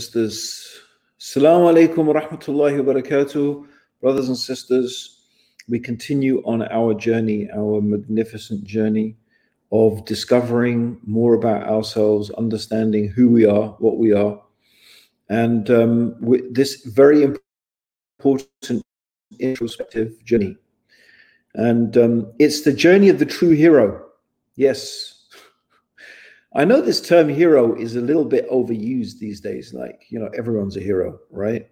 sisters. Assalamu alaikum wa rahmatullahi wa barakatuh. Brothers and sisters, we continue on our journey, our magnificent journey of discovering more about ourselves, understanding who we are, what we are, and um, this very important introspective journey. And um, it's the journey of the true hero. Yes, I know this term hero is a little bit overused these days. Like, you know, everyone's a hero, right?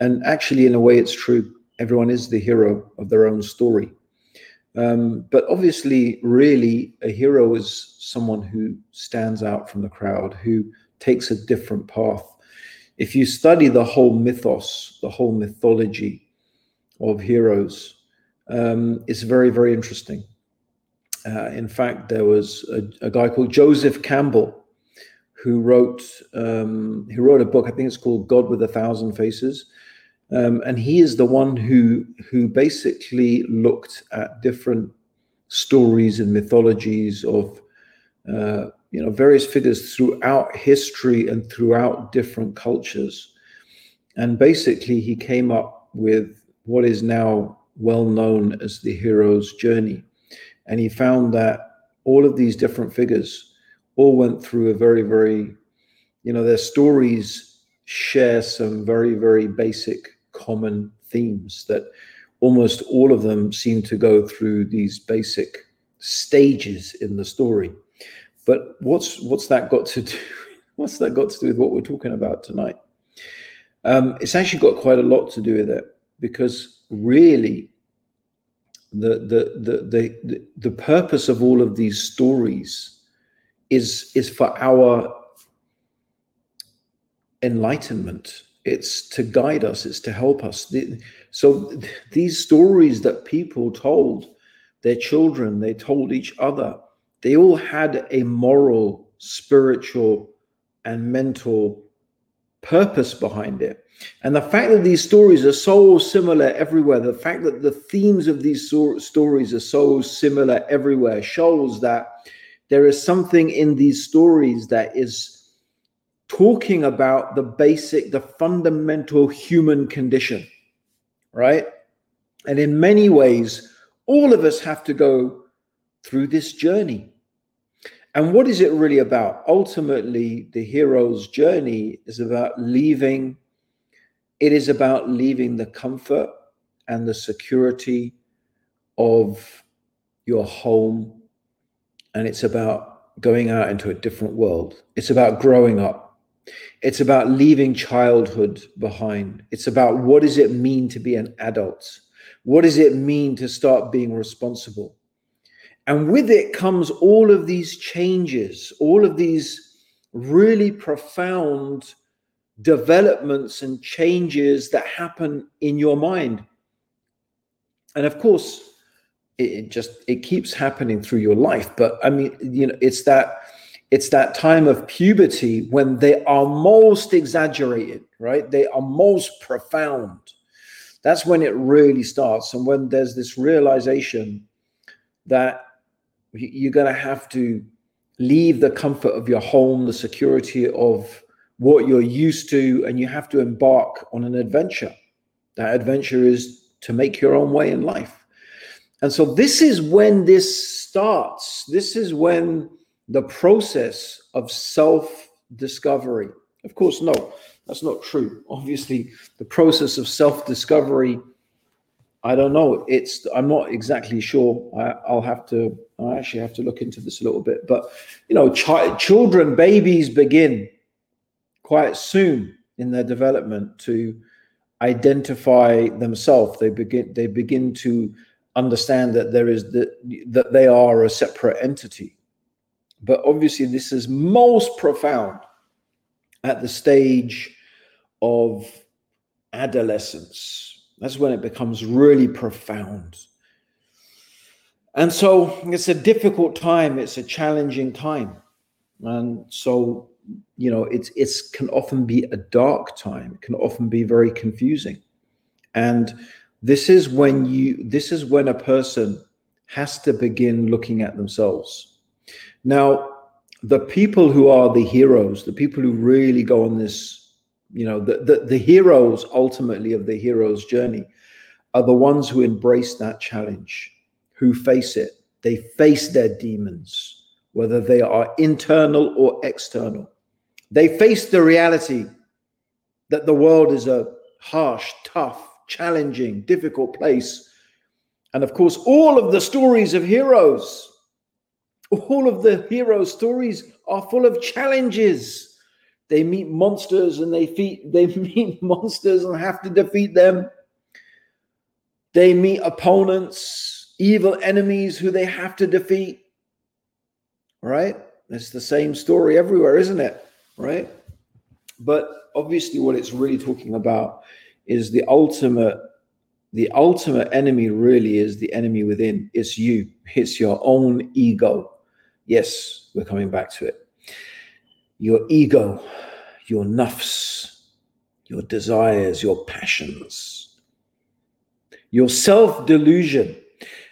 And actually, in a way, it's true. Everyone is the hero of their own story. Um, but obviously, really, a hero is someone who stands out from the crowd, who takes a different path. If you study the whole mythos, the whole mythology of heroes, um, it's very, very interesting. Uh, in fact, there was a, a, guy called Joseph Campbell who wrote um, he wrote a book. I think it's called God with a Thousand Faces, um, and he is the one who who basically looked at different stories and mythologies of uh, you know various figures throughout history and throughout different cultures, and basically he came up with what is now well known as the hero's journey and he found that all of these different figures all went through a very, very, you know, their stories share some very, very basic common themes that almost all of them seem to go through these basic stages in the story. But what's what's that got to do? What's that got to do with what we're talking about tonight? Um, it's actually got quite a lot to do with it because really the, the the the the purpose of all of these stories is is for our enlightenment. It's to guide us it's to help us. So these stories that people told their children they told each other they all had a moral spiritual and mental purpose behind it and the fact that these stories are so similar everywhere, the fact that the themes of these so- stories are so similar everywhere shows that there is something in these stories that is talking about the basic, the fundamental human condition, right? And in many ways, all of us have to go through this journey. And what is it really about? Ultimately, the hero's journey is about leaving it is about leaving the comfort and the security of your home. And it's about going out into a different world. It's about growing up. It's about leaving childhood behind. It's about what does it mean to be an adult? What does it mean to start being responsible? And with it comes all of these changes, all of these really profound developments and changes that happen in your mind. And of course it just it keeps happening through your life. But i mean you know it's that it's that time of puberty when they are most exaggerated right? They are most profound. That's when it really starts. And when there's this realization that you're going to have to leave the comfort of your home the security of what you're used to, and you have to embark on an adventure. That adventure is to make your own way in life. And so, this is when this starts. This is when the process of self discovery, of course, no, that's not true. Obviously, the process of self discovery, I don't know. It's, I'm not exactly sure. I, will have to, I actually have to look into this a little bit. But, you know, ch- children, babies begin quite soon in their development to identify themselves. They begin they begin to understand that there is the, that they are a separate entity. But obviously, this is most profound at the stage of adolescence. That's when it becomes really profound. And so it's a difficult time, it's a challenging time. And so you know it's it's can often be a dark time it can often be very confusing. And this is when you this is when a person has to begin looking at themselves. Now the people who are the heroes the people who really go on this you know, the, the, the heroes ultimately of the hero's journey are the ones who embrace that challenge, who face it. They face their demons, whether they are internal or external. They face the reality that the world is a harsh, tough, challenging, difficult place. And of course, all of the stories of heroes, all of the hero stories are full of challenges. They meet monsters and they feed, they meet monsters and have to defeat them. They meet opponents, evil enemies who they have to defeat. Right? It's the same story everywhere, isn't it? Right? But obviously, what it's really talking about is the ultimate the ultimate enemy really is the enemy within it's you it's your own ego yes we're coming back to it your ego your nafs your desires your passions your self delusion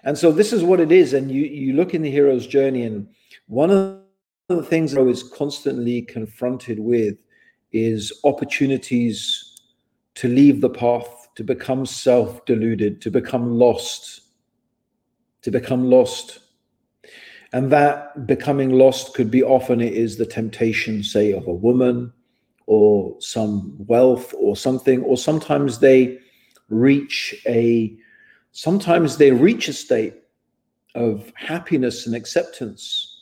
and so this is what it is and you you look in the hero's journey and one of the things i was constantly confronted with is opportunities to leave the path, to become self deluded, to become lost, to become lost. And that becoming lost could be often it is the temptation, say, of a woman or some wealth or something, or sometimes they reach a sometimes they reach a state of happiness and acceptance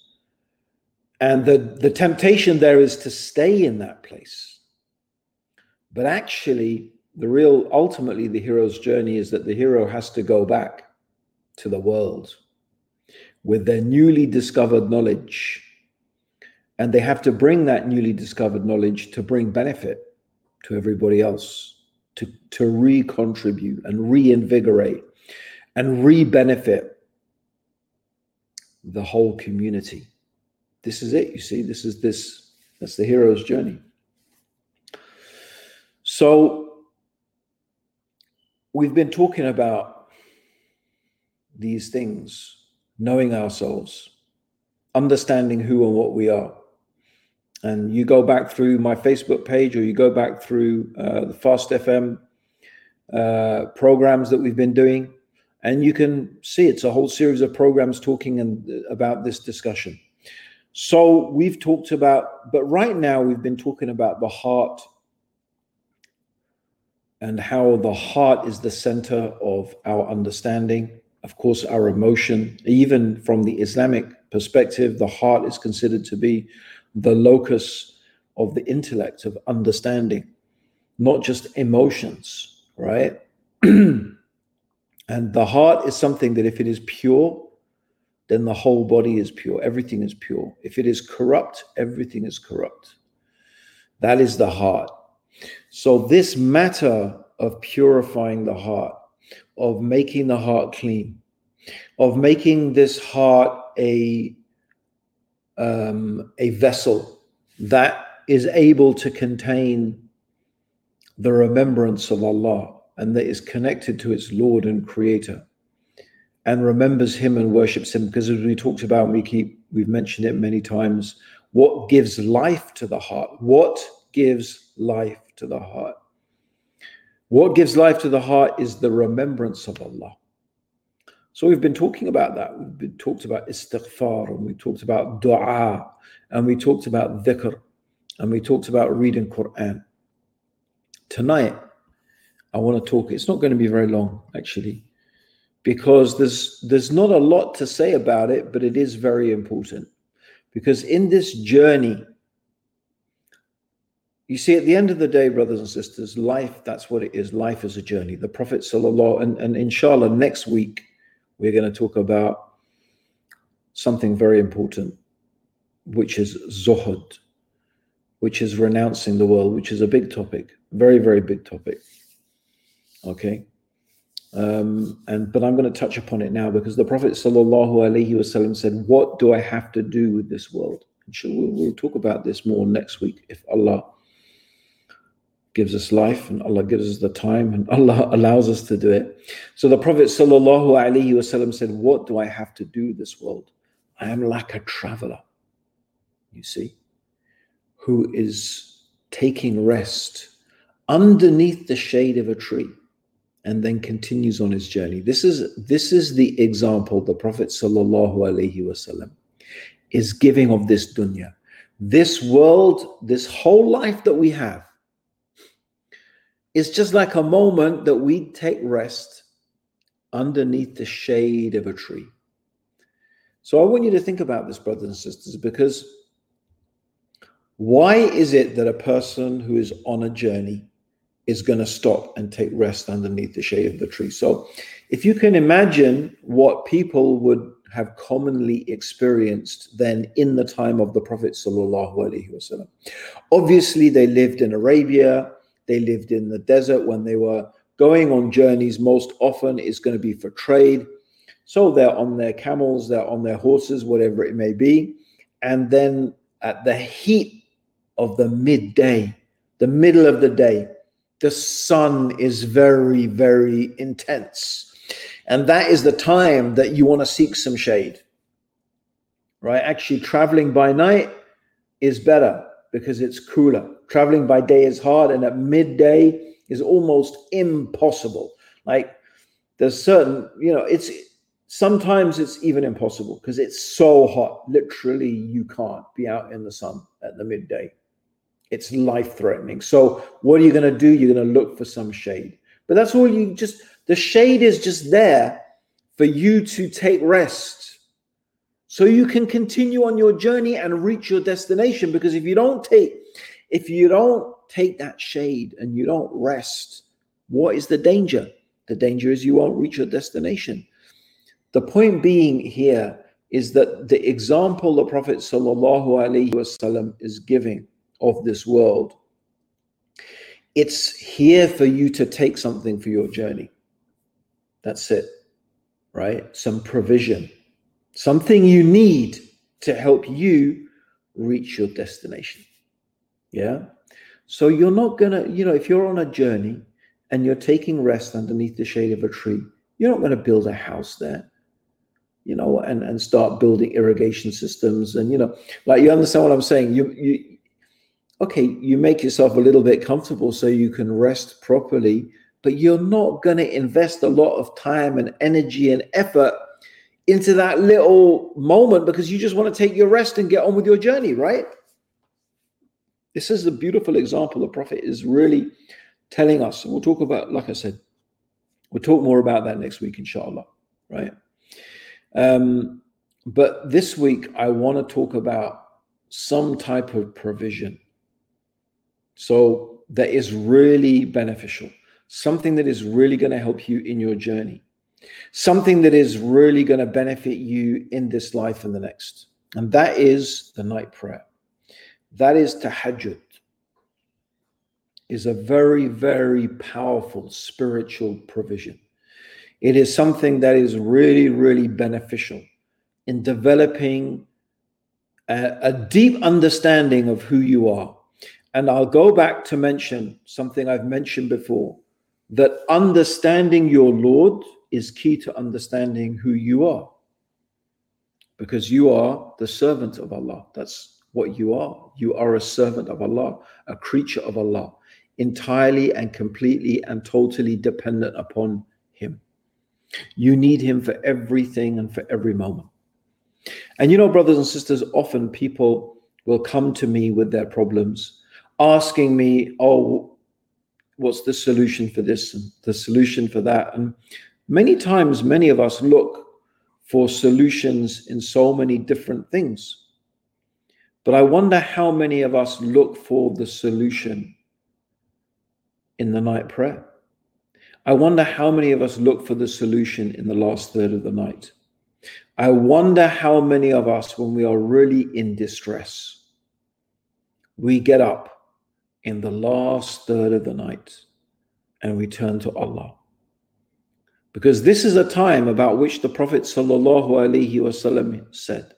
and the, the temptation there is to stay in that place. But actually, the real, ultimately, the hero's journey is that the hero has to go back to the world with their newly discovered knowledge. And they have to bring that newly discovered knowledge to bring benefit to everybody else, to, to re contribute and reinvigorate and re benefit the whole community this is it. You see, this is this. That's the hero's journey. So we've been talking about these things, knowing ourselves, understanding who and what we are. And you go back through my Facebook page or you go back through uh, the Fast FM uh, programs that we've been doing, and you can see it's a whole series of programs talking and, uh, about this discussion. So we've talked about, but right now we've been talking about the heart and how the heart is the center of our understanding. Of course, our emotion, even from the Islamic perspective, the heart is considered to be the locus of the intellect of understanding, not just emotions, right? and the heart is something that if it is pure, then the whole body is pure. Everything is pure. If it is corrupt, everything is corrupt. That is the heart. So, this matter of purifying the heart, of making the heart clean, of making this heart a, um, a vessel that is able to contain the remembrance of Allah and that is connected to its Lord and Creator and remembers him and worships him. Because as we talked about we keep we've mentioned it many times what gives life to the heart? What gives life to the heart? What gives life to the heart is the remembrance of allah. So we've been talking about that. We've been talked about istighfar and we talked about dua and we talked about dhikr and we talked about reading quran. Tonight i want to talk. It's not going to be very long actually because there's there's not a lot to say about it but it is very important. Because in this journey you see at the end of the day brothers and sisters life that's what it is. Life is a journey. The prophet sallallahu and, and inshallah next week we're going to talk about something very important which is zuhud which is renouncing the world which is a big topic very very big topic okay um, and but I'm going to touch upon it now because the Prophet sallallahu alaihi wasallam said, "What do I have to do with this world?" We'll, we'll talk about this more next week if Allah gives us life and Allah gives us the time and Allah allows us to do it. So the Prophet sallallahu alaihi wasallam said, "What do I have to do with this world? I am like a traveler." You see, who is taking rest underneath the shade of a tree and then continues on his journey. This is this is the example the Prophet wasallam is giving of this dunya. This world, this whole life that we have is just like a moment that we take rest underneath the shade of a tree. So I want you to think about this, brothers and sisters, because why is it that a person who is on a journey is going to stop and take rest underneath the shade of the tree? So if you can imagine what people would have commonly experienced then in the time of the Prophet wasallam. Obviously, they lived in Arabia, they lived in the desert when they were going on journeys. Most often, is going to be for trade. So they're on their camels, they're on their horses, whatever it may be. And then at the heat of the midday, the middle of the day, the sun is very, very intense. And that is the time that you want to seek some shade, right? Actually, traveling by night is better because it's cooler. Traveling by day is hard, and at midday is almost impossible. Like there's certain, you know, it's sometimes it's even impossible because it's so hot. Literally, you can't be out in the sun at the midday. It's life threatening. So, what are you going to do? You're going to look for some shade. But that's all you just, the shade is just there for you to take rest so you can continue on your journey and reach your destination because if you don't take if you don't take that shade and you don't rest what is the danger the danger is you won't reach your destination the point being here is that the example the prophet sallallahu alaihi wasallam is giving of this world it's here for you to take something for your journey that's it right some provision something you need to help you reach your destination. Yeah. So you're not going to, you know, if you're on a journey and you're taking rest underneath the shade of a tree, you're not going to build a house there, you know, and, and start building irrigation systems. And, you know, like you understand what I'm saying? You, you, okay, you make yourself a little bit comfortable so you can rest properly, but you're not going to invest a lot of time and energy and effort into that little moment because you just want to take your rest and get on with your journey, right? This is a beautiful example. The Prophet is really telling us, and we'll talk about, like I said, we'll talk more about that next week, inshallah, right? Um, but this week, I want to talk about some type of provision. So that is really beneficial, something that is really going to help you in your journey something that is really going to benefit you in this life and the next. And that is the night prayer. That is tahajjud. Is a very, very powerful spiritual provision. It is something that is really, really beneficial in developing a, a deep understanding of who you are. And I'll go back to mention something I've mentioned before that understanding your Lord is key to understanding who you are. Because you are the servant of Allah. That's what you are. You are a servant of Allah, a creature of Allah, entirely and completely and totally dependent upon Him. You need Him for everything and for every moment. And you know, brothers and sisters, often people will come to me with their problems, asking me, Oh, what's the solution for this and the solution for that? And Many times, many of us look for solutions in so many different things. But I wonder how many of us look for the solution in the night prayer. I wonder how many of us look for the solution in the last third of the night. I wonder how many of us, when we are really in distress, we get up in the last third of the night and we turn to Allah. Because this is a time about which the Prophet wasallam said,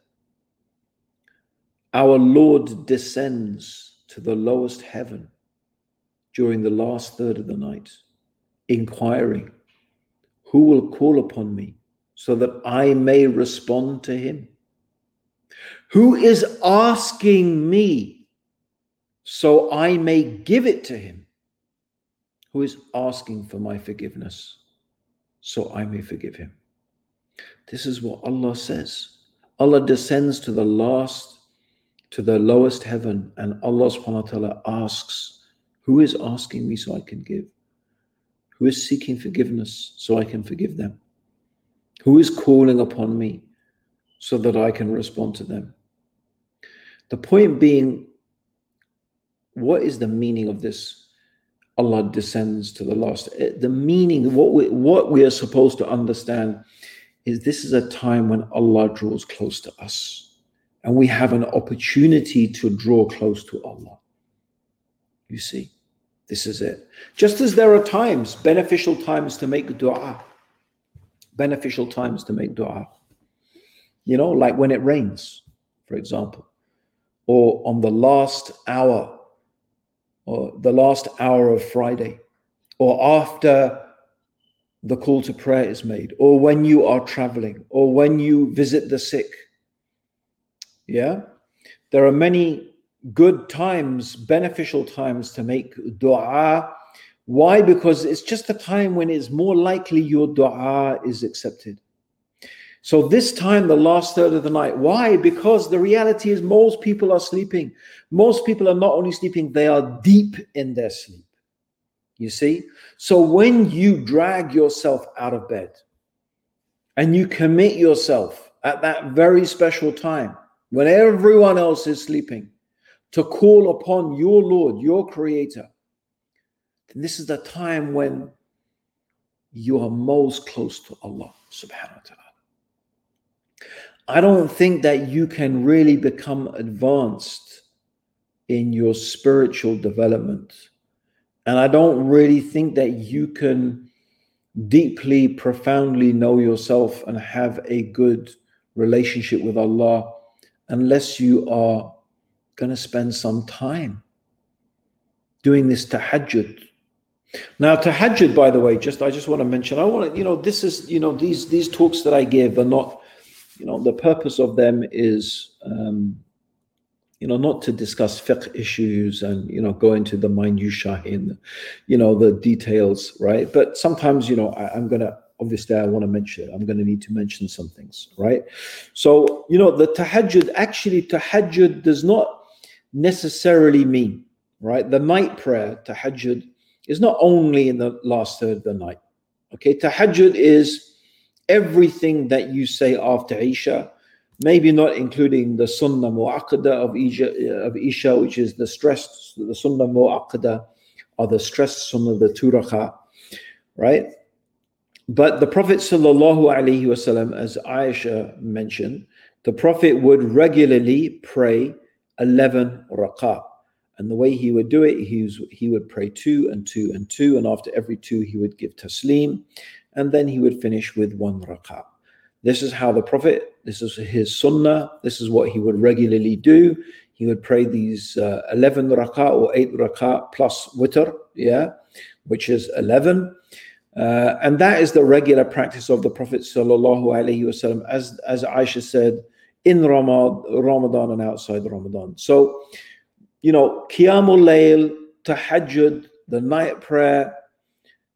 Our Lord descends to the lowest heaven during the last third of the night, inquiring, Who will call upon me so that I may respond to him? Who is asking me so I may give it to him? who is asking for my forgiveness so I may forgive him. This is what Allah says. Allah descends to the last, to the lowest heaven, and Allah subhanahu wa ta'ala asks, Who is asking me so I can give? Who is seeking forgiveness so I can forgive them? Who is calling upon me so that I can respond to them? The point being, what is the meaning of this? Allah descends to the last. Eh, the meaning, what we, what we are supposed to understand is this is a time when Allah draws close to us and we have an opportunity to draw close to Allah. You see, this is it. Just as there are times, beneficial times to make dua, beneficial times to make dua. You know, like when it rains, for example, or on the last hour, or the last hour of Friday, or after the call to prayer is made, or when you are traveling, or when you visit the sick. Yeah, there are many good times, beneficial times to make dua. Why? Because it's just a time when it's more likely your dua is accepted. So, this time, the last third of the night, why? Because the reality is most people are sleeping. Most people are not only sleeping, they are deep in their sleep. You see? So when you drag yourself out of bed and you commit yourself at that very special time when everyone else is sleeping to call upon your Lord, your Creator, then this is the time when you are most close to Allah subhanahu wa ta'ala. I don't think that you can really become advanced in your spiritual development and I don't really think that you can deeply, profoundly know yourself and have a good relationship with Allah unless you are going to spend some time doing this tahajjud. Now, tahajjud, by the way, just I just want to mention, I want to, you know, this is, you know, these these talks that I give are not, you know, the purpose of them is um, you know, not to discuss fiqh issues and, you know, go into the minutiae in, you know, the details, right? But sometimes, you know, I, I'm going to, obviously, I want to mention, I'm going to need to mention some things, right? So, you know, the tahajjud, actually, tahajjud does not necessarily mean, right? The night prayer, tahajjud, is not only in the last third of the night. Okay, tahajjud is everything that you say after Isha maybe not including the sunnah mu'akkada of Isha, of Isha, which is the stressed, the sunnah mu'akkada, or the stressed sunnah, the turakha, right? But the Prophet sallallahu alaihi wasallam, as Aisha mentioned, the Prophet would regularly pray 11 rak'ah. And the way he would do it, he, was, he would pray two and two and two, and after every two, he would give taslim, and then he would finish with one rak'ah. This is how the Prophet, this is his sunnah, this is what he would regularly do. He would pray these uh, 11 rak'ah or 8 rak'ah plus witr, yeah, which is 11. Uh, and that is the regular practice of the Prophet sallallahu alaihi wasallam, as as Aisha said, in Ramadan and outside Ramadan. So, you know, Qiyamul Layl, Tahajjud, the night prayer,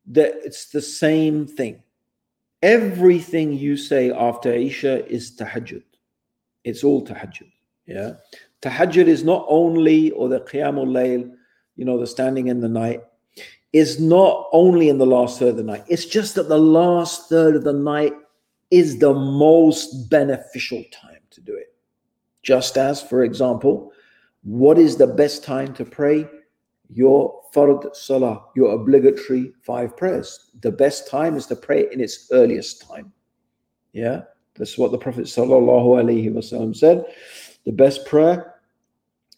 that it's the same thing. Everything you say after Isha is tahajjud. It's all tahajjud. Yeah. Tahajjud is not only, or the qiyamul layl, you know, the standing in the night, is not only in the last third of the night. It's just that the last third of the night is the most beneficial time to do it. Just as, for example, what is the best time to pray? Your fard salah, your obligatory five prayers. The best time is to pray in its earliest time. Yeah, that's what the Prophet sallallahu said. The best prayer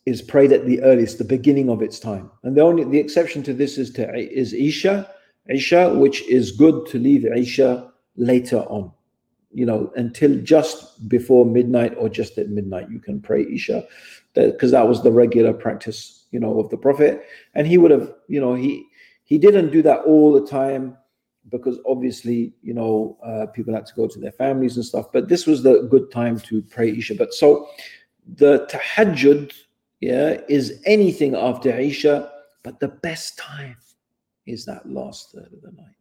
is prayed at the earliest, the beginning of its time. And the only the exception to this is to is Isha, Isha, which is good to leave Isha later on. You know, until just before midnight or just at midnight, you can pray Isha, because that was the regular practice you know, of the Prophet. And he would have, you know, he he didn't do that all the time because obviously, you know, uh, people had to go to their families and stuff. But this was the good time to pray Isha. But so the tahajjud, yeah, is anything after Isha, but the best time is that last third of the night.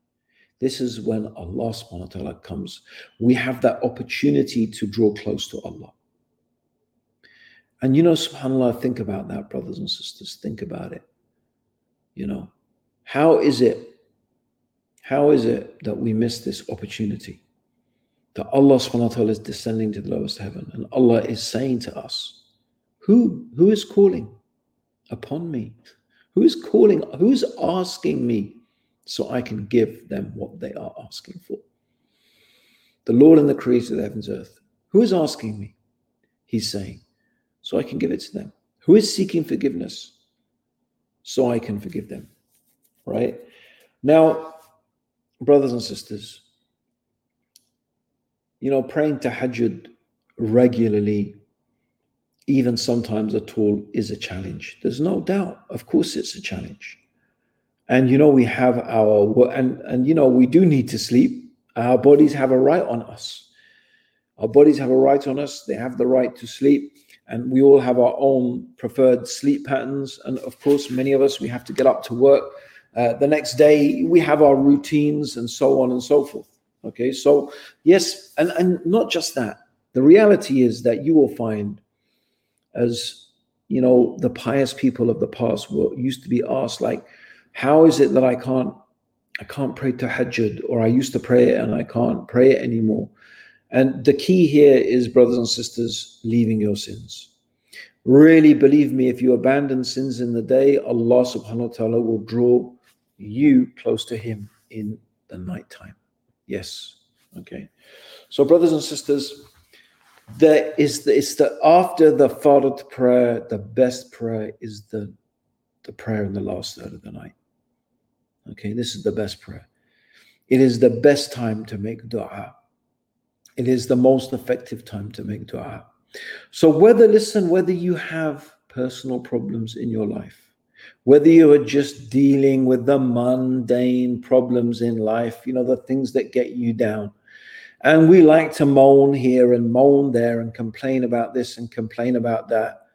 This is when Allah subhanahu wa ta'ala comes. We have that opportunity to draw close to Allah. And you know, subhanAllah, think about that, brothers and sisters. Think about it. You know, how is it? How is it that we miss this opportunity? That Allah subhanahu wa ta'ala is descending to the lowest heaven and Allah is saying to us, Who who is calling upon me? Who is calling? Who is asking me so I can give them what they are asking for? The Lord and the Creator of the heavens and earth. Who is asking me? He's saying, so I can give it to them. Who is seeking forgiveness? So I can forgive them. Right? Now, brothers and sisters, you know, praying tahajjud regularly, even sometimes at all, is a challenge. There's no doubt. Of course, it's a challenge. And you know, we have our and and you know, we do need to sleep. Our bodies have a right on us. Our bodies have a right on us. They have the right to sleep and we all have our own preferred sleep patterns. And of course, many of us, we have to get up to work uh, the next day. We have our routines and so on and so forth. Okay, so yes, and, and not just that. The reality is that you will find, as you know, the pious people of the past were used to be asked, like, how is it that I can't I can't pray tahajjud, or I used to pray it and I can't pray it anymore? And the key here is, brothers and sisters, leaving your sins. Really believe me, if you abandon sins in the day, Allah subhanahu wa ta'ala will draw you close to Him in the night time. Yes. Okay. So, brothers and sisters, there is the, it's the after the Fard prayer, the best prayer is the the prayer in the last third of the night. Okay, this is the best prayer. It is the best time to make dua. It is the most effective time to make dua. So, whether, listen, whether you have personal problems in your life, whether you are just dealing with the mundane problems in life, you know, the things that get you down. And we like to moan here and moan there and complain about this and complain about that.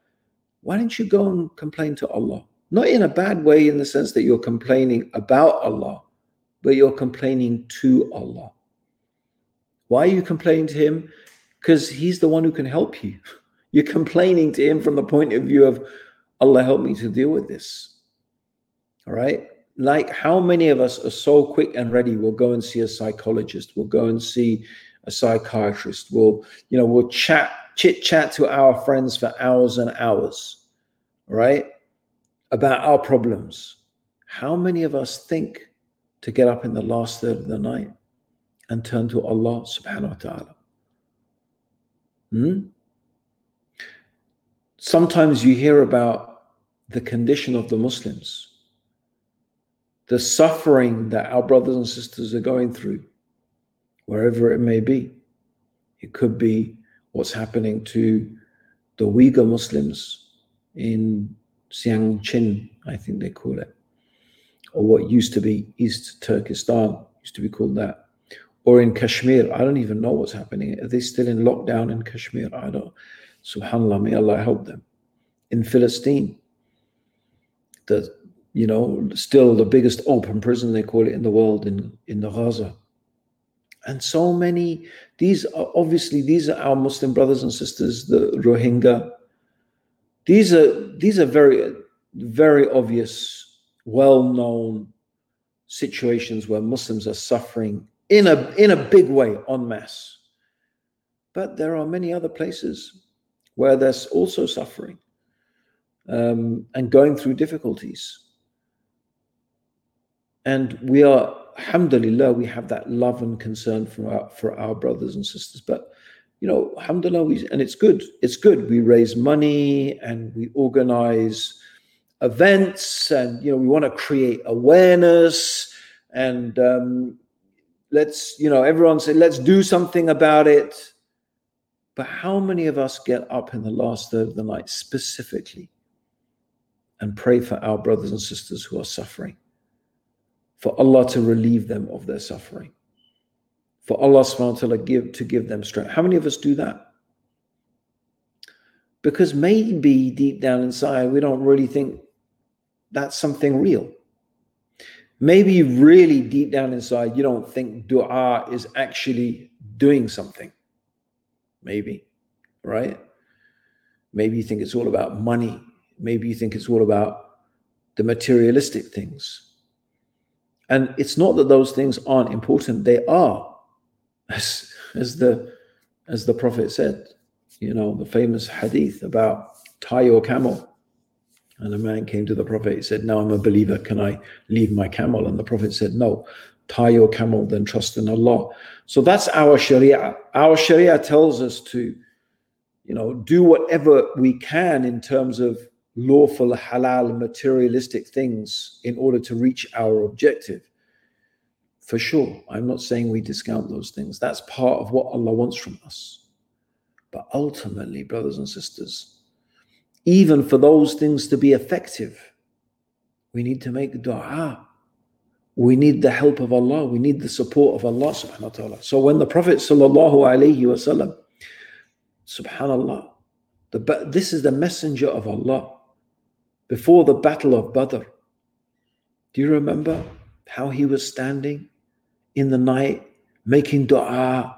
Why don't you go and complain to Allah? Not in a bad way, in the sense that you're complaining about Allah, but you're complaining to Allah. Why are you complaining to him? Because he's the one who can help you. You're complaining to him from the point of view of Allah help me to deal with this. All right. Like how many of us are so quick and ready, we'll go and see a psychologist, we'll go and see a psychiatrist, we'll, you know, we'll chat, chit chat to our friends for hours and hours, right? About our problems. How many of us think to get up in the last third of the night and turn to Allah subhanahu wa ta'ala. Hmm? Sometimes you hear about the condition of the Muslims, the suffering that our brothers and sisters are going through, wherever it may be. It could be what's happening to the Uyghur Muslims in Xinjiang, I think they call it, or what used to be East Turkestan, used to be called that or in Kashmir. I don't even know what's happening. Are they still in lockdown in Kashmir? I don't. Subhanallah, may Allah help them. In Philistine, the you know still the biggest open prison they call it in the world in in the Gaza. And so many. These are obviously these are our Muslim brothers and sisters, the Rohingya. These are these are very very obvious, well-known situations where Muslims are suffering in a in a big way en masse. But there are many other places where there's also suffering um, and going through difficulties. And we are, alhamdulillah, we have that love and concern for our, for our brothers and sisters. But, you know, alhamdulillah, we, and it's good. It's good. We raise money and we organize events and, you know, we want to create awareness and, um, let's you know everyone say let's do something about it. But how many of us get up in the last third of the night specifically and pray for our brothers and sisters who are suffering? For allah to relieve them of their suffering. For allah subhanahu wa ta'ala give to give them strength. How many of us do that? Because maybe deep down inside we don't really think that's something real Maybe really deep down inside, you don't think dua is actually doing something. Maybe, right? Maybe you think it's all about money. Maybe you think it's all about the materialistic things. And it's not that those things aren't important, they are. As, as the as the Prophet said, you know, the famous hadith about tie your camel. And a man came to the Prophet, he said, Now I'm a believer, can I leave my camel? And the Prophet said, No, tie your camel, then trust in Allah. So that's our Sharia. Our Sharia tells us to, you know, do whatever we can in terms of lawful, halal, materialistic things in order to reach our objective. For sure. I'm not saying we discount those things. That's part of what Allah wants from us. But ultimately, brothers and sisters, even for those things to be effective, we need to make dua. We need the help of Allah. We need the support of Allah subhanahu wa ta'ala. So when the Prophet sallallahu alayhi wasallam, subhanallah, the, this is the messenger of Allah before the battle of Badr. Do you remember how he was standing in the night making dua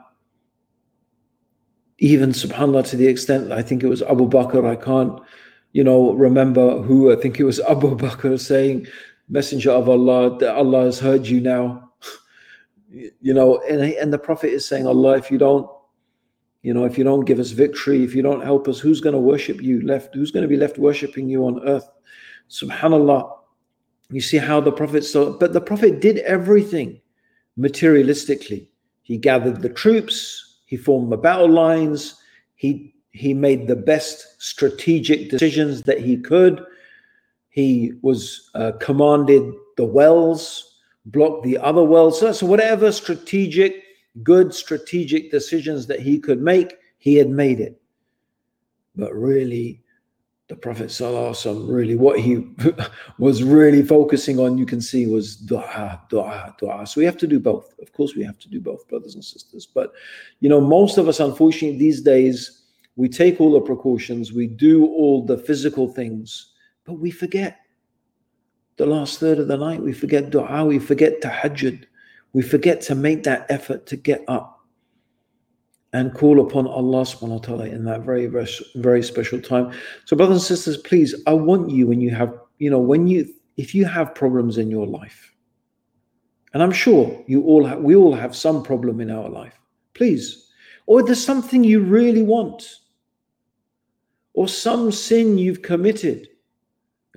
even subhanallah to the extent I think it was Abu Bakr I can't you know remember who I think it was Abu Bakr saying messenger of Allah that Allah has heard you now. You know and and the prophet is saying Allah if you don't you know if you don't give us victory if you don't help us who's going to worship you left who's going to be left worshiping you on earth? Subhanallah. You see how the prophet so but the prophet did everything materialistically. He gathered the troops he formed the battle lines. He he made the best strategic decisions that he could. He was uh, commanded the wells, blocked the other wells. So, so whatever strategic, good strategic decisions that he could make, he had made it. But really, the Prophet Sallallahu really what he was really focusing on, you can see, was dua, dua, dua. So we have to do both. Of course, we have to do both, brothers and sisters. But you know, most of us, unfortunately, these days, we take all the precautions, we do all the physical things, but we forget the last third of the night. We forget dua, we forget tahajjud, we forget to make that effort to get up and call upon Allah subhanahu wa ta'ala in that very, very, very special time. So, brothers and sisters, please, I want you when you have, you know, when you, if you have problems in your life, and I'm sure you all have, we all have some problem in our life, please, or there's something you really want, or some sin you've committed.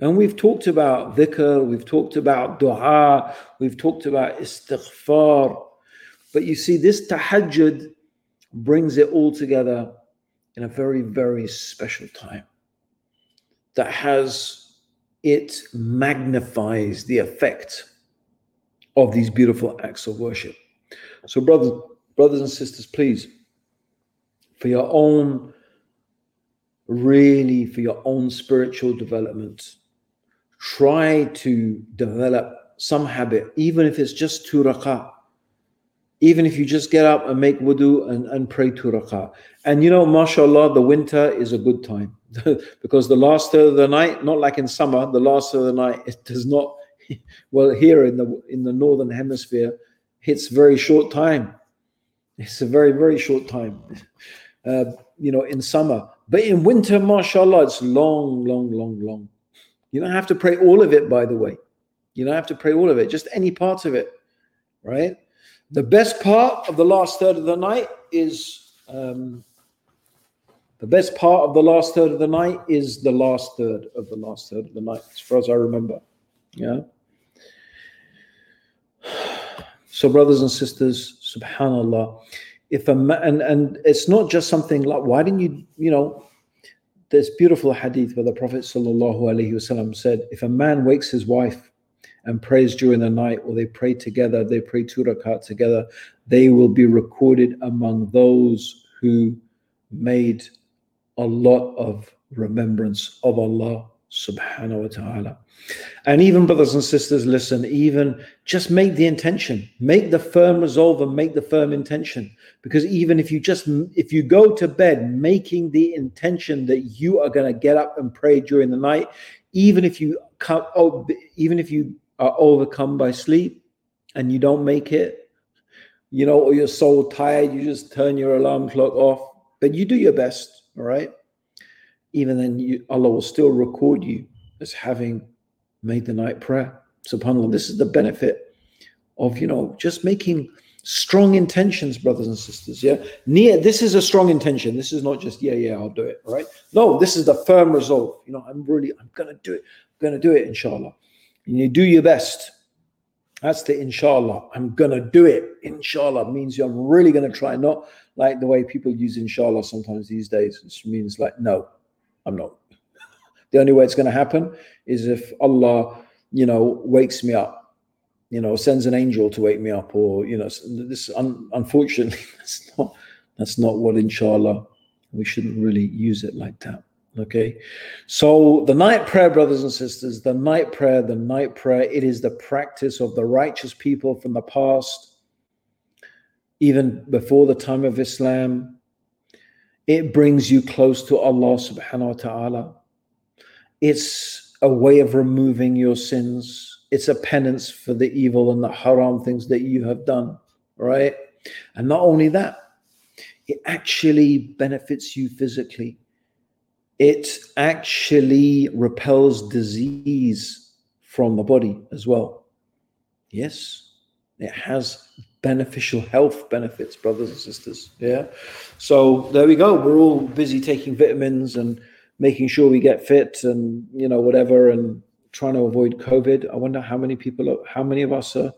And we've talked about dhikr, we've talked about dua, we've talked about istighfar. But you see, this tahajjud brings it all together in a very, very special time that has it magnifies the effect of these beautiful acts of worship. So, brothers, brothers and sisters, please, for your own, really, for your own spiritual development, try to develop some habit, even if it's just two rak'ah even if you just get up and make wudu and, and pray two rak'ah. And you know, mashallah, the winter is a good time because the last third of the night, not like in summer, the last third of the night, it does not, well, here in the in the northern hemisphere, it's very short time. It's a very, very short time, uh, you know, in summer. But in winter, mashallah, it's long, long, long, long. You don't have to pray all of it, by the way. You don't have to pray all of it, just any part of it, right? The best part of the last third of the night is um, the best part of the last third of the night is the last third of the last third of the night, as far as I remember. Yeah. So, brothers and sisters, subhanallah, if a man, and, and it's not just something like, why didn't you, you know, this beautiful hadith where the Prophet sallallahu alaihi wasallam said, if a man wakes his wife and prays during the night, or they pray together, they pray two rakat together, they will be recorded among those who made a lot of remembrance of Allah subhanahu wa ta'ala. And even brothers and sisters, listen, even just make the intention, make the firm resolve and make the firm intention. Because even if you just if you go to bed making the intention that you are going to get up and pray during the night, even if you come oh, even if you are overcome by sleep and you don't make it, you know, or you're so tired, you just turn your alarm clock off, but you do your best, all right? Even then, you, Allah will still record you as having made the night prayer. SubhanAllah, this is the benefit of, you know, just making strong intentions, brothers and sisters. Yeah. Near, this is a strong intention. This is not just, yeah, yeah, I'll do it. Right. No, this is the firm resolve. You know, I'm really, I'm to do it. I'm to do it, inshallah. You do your best. That's the inshallah. I'm to do it. Inshallah means you're really to try, not like the way people use inshallah sometimes these days, which means like, no, I'm not. The only way it's to happen is if Allah, you know, wakes me up you know, sends an angel to wake me up, or you know, this un, unfortunately that's not that's not what inshallah we shouldn't really use it like that. Okay, so the night prayer, brothers and sisters, the night prayer, the night prayer, it is the practice of the righteous people from the past, even before the time of Islam. It brings you close to Allah subhanahu wa ta'ala. It's a way of removing your sins it's a penance for the evil and the haram things that you have done, right? And not only that, it actually benefits you physically. It actually repels disease from the body as well. Yes, it has beneficial health benefits, brothers and sisters. Yeah. So there we go. We're all busy taking vitamins and making sure we get fit and, you know, whatever. And trying to avoid COVID. I wonder how many people, are, how many of us are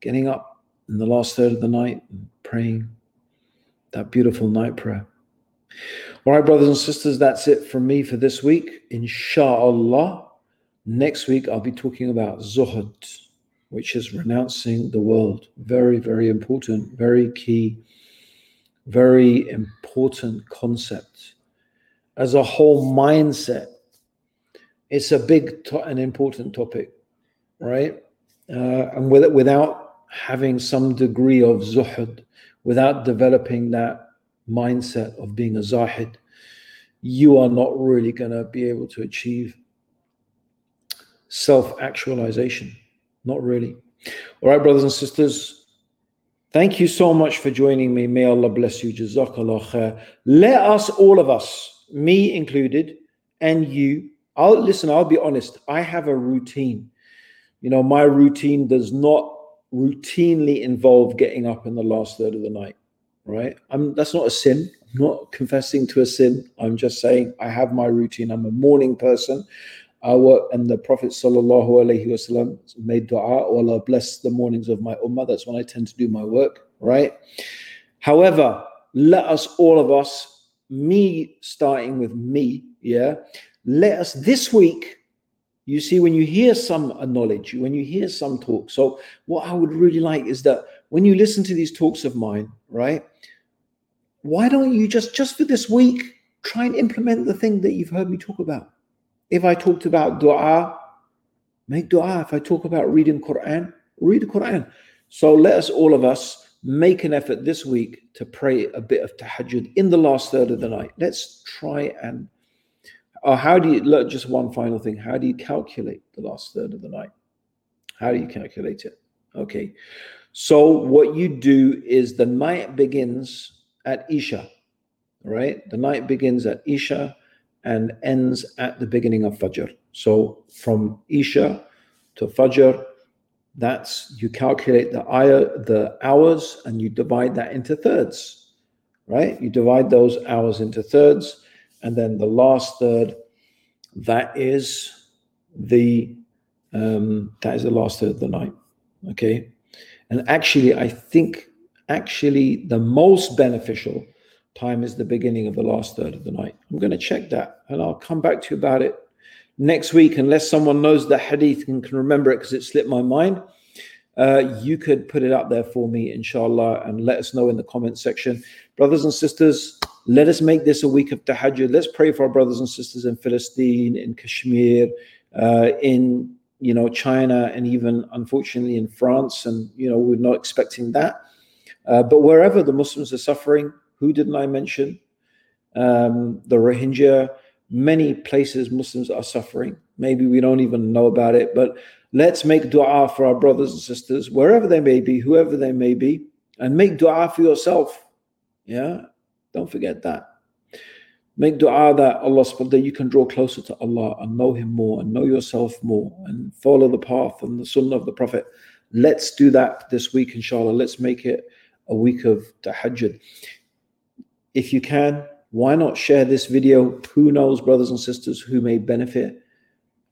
getting up in the last third of the night and praying that beautiful night prayer. All right, brothers and sisters, that's it from me for this week. Inshallah, next week I'll be talking about zuhud, which is renouncing the world. Very, very important, very key, very important concept. As a whole mindset it's a big to- and important topic, right? Uh, and with, without having some degree of zuhud, without developing that mindset of being a zahid, you are not really going to be able to achieve self actualization. Not really. All right, brothers and sisters, thank you so much for joining me. May Allah bless you. Jazakallah khair. Let us, all of us, me included, and you, I'll listen, I'll be honest. I have a routine. You know, my routine does not routinely involve getting up in the last third of the night, right? I'm that's not a sin. I'm not confessing to a sin. I'm just saying I have my routine. I'm a morning person. I work, and the Prophet sallallahu alaihi wasallam made dua, oh Allah bless the mornings of my ummah. That's when I tend to do my work, right? However, let us all of us, me starting with me, yeah, let us this week you see when you hear some knowledge when you hear some talk so what i would really like is that when you listen to these talks of mine right why don't you just just for this week try and implement the thing that you've heard me talk about if i talked about dua make dua if i talk about reading quran read the quran so let us all of us make an effort this week to pray a bit of tahajjud in the last third of the night let's try and or how do you look? Just one final thing. How do you calculate the last third of the night? How do you calculate it? Okay. So what you do is the night begins at Isha, right? The night begins at Isha and ends at the beginning of Fajr. So from Isha to Fajr, that's you calculate the ayah, the hours, and you divide that into thirds, right? You divide those hours into thirds and then the last third, that is the um, that is the last third of the night. Okay, and actually, I think actually the most beneficial time is the beginning of the last third of the night. I'm going to check that, and I'll come back to you about it next week, unless someone knows the hadith and can remember it because it slipped my mind. Uh, you could put it up there for me, inshallah, and let us know in the comment section. Brothers and sisters, let us make this a week of tahajjud. Let's pray for our brothers and sisters in Palestine, in Kashmir, uh, in you know China, and even unfortunately in France. And you know we're not expecting that, uh, but wherever the Muslims are suffering, who didn't I mention? Um, the Rohingya. Many places Muslims are suffering. Maybe we don't even know about it, but Let's make dua for our brothers and sisters, wherever they may be, whoever they may be, and make dua for yourself. Yeah, don't forget that. Make dua that Allah that you can draw closer to Allah and know Him more and know yourself more and follow the path and the sunnah of the Prophet. Let's do that this week, inshallah. Let's make it a week of tahajjud. If you can, why not share this video? Who knows, brothers and sisters, who may benefit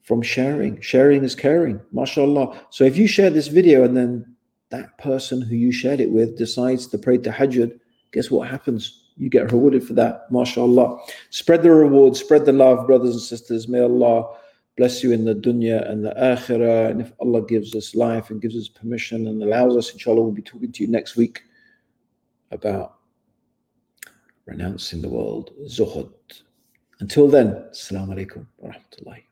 from sharing? Sharing is caring, mashallah. So if you share this video and then that person who you shared it with decides to pray tahajjud, guess what happens? You get rewarded for that, mashallah. Spread the reward, spread the love, brothers and sisters. May Allah bless you in the dunya and the akhirah. And if Allah gives us life and gives us permission and allows us, inshallah, we'll be talking to you next week about renouncing the world, zuhud. Until then, Assalamu alaikum wa rahmatullahi.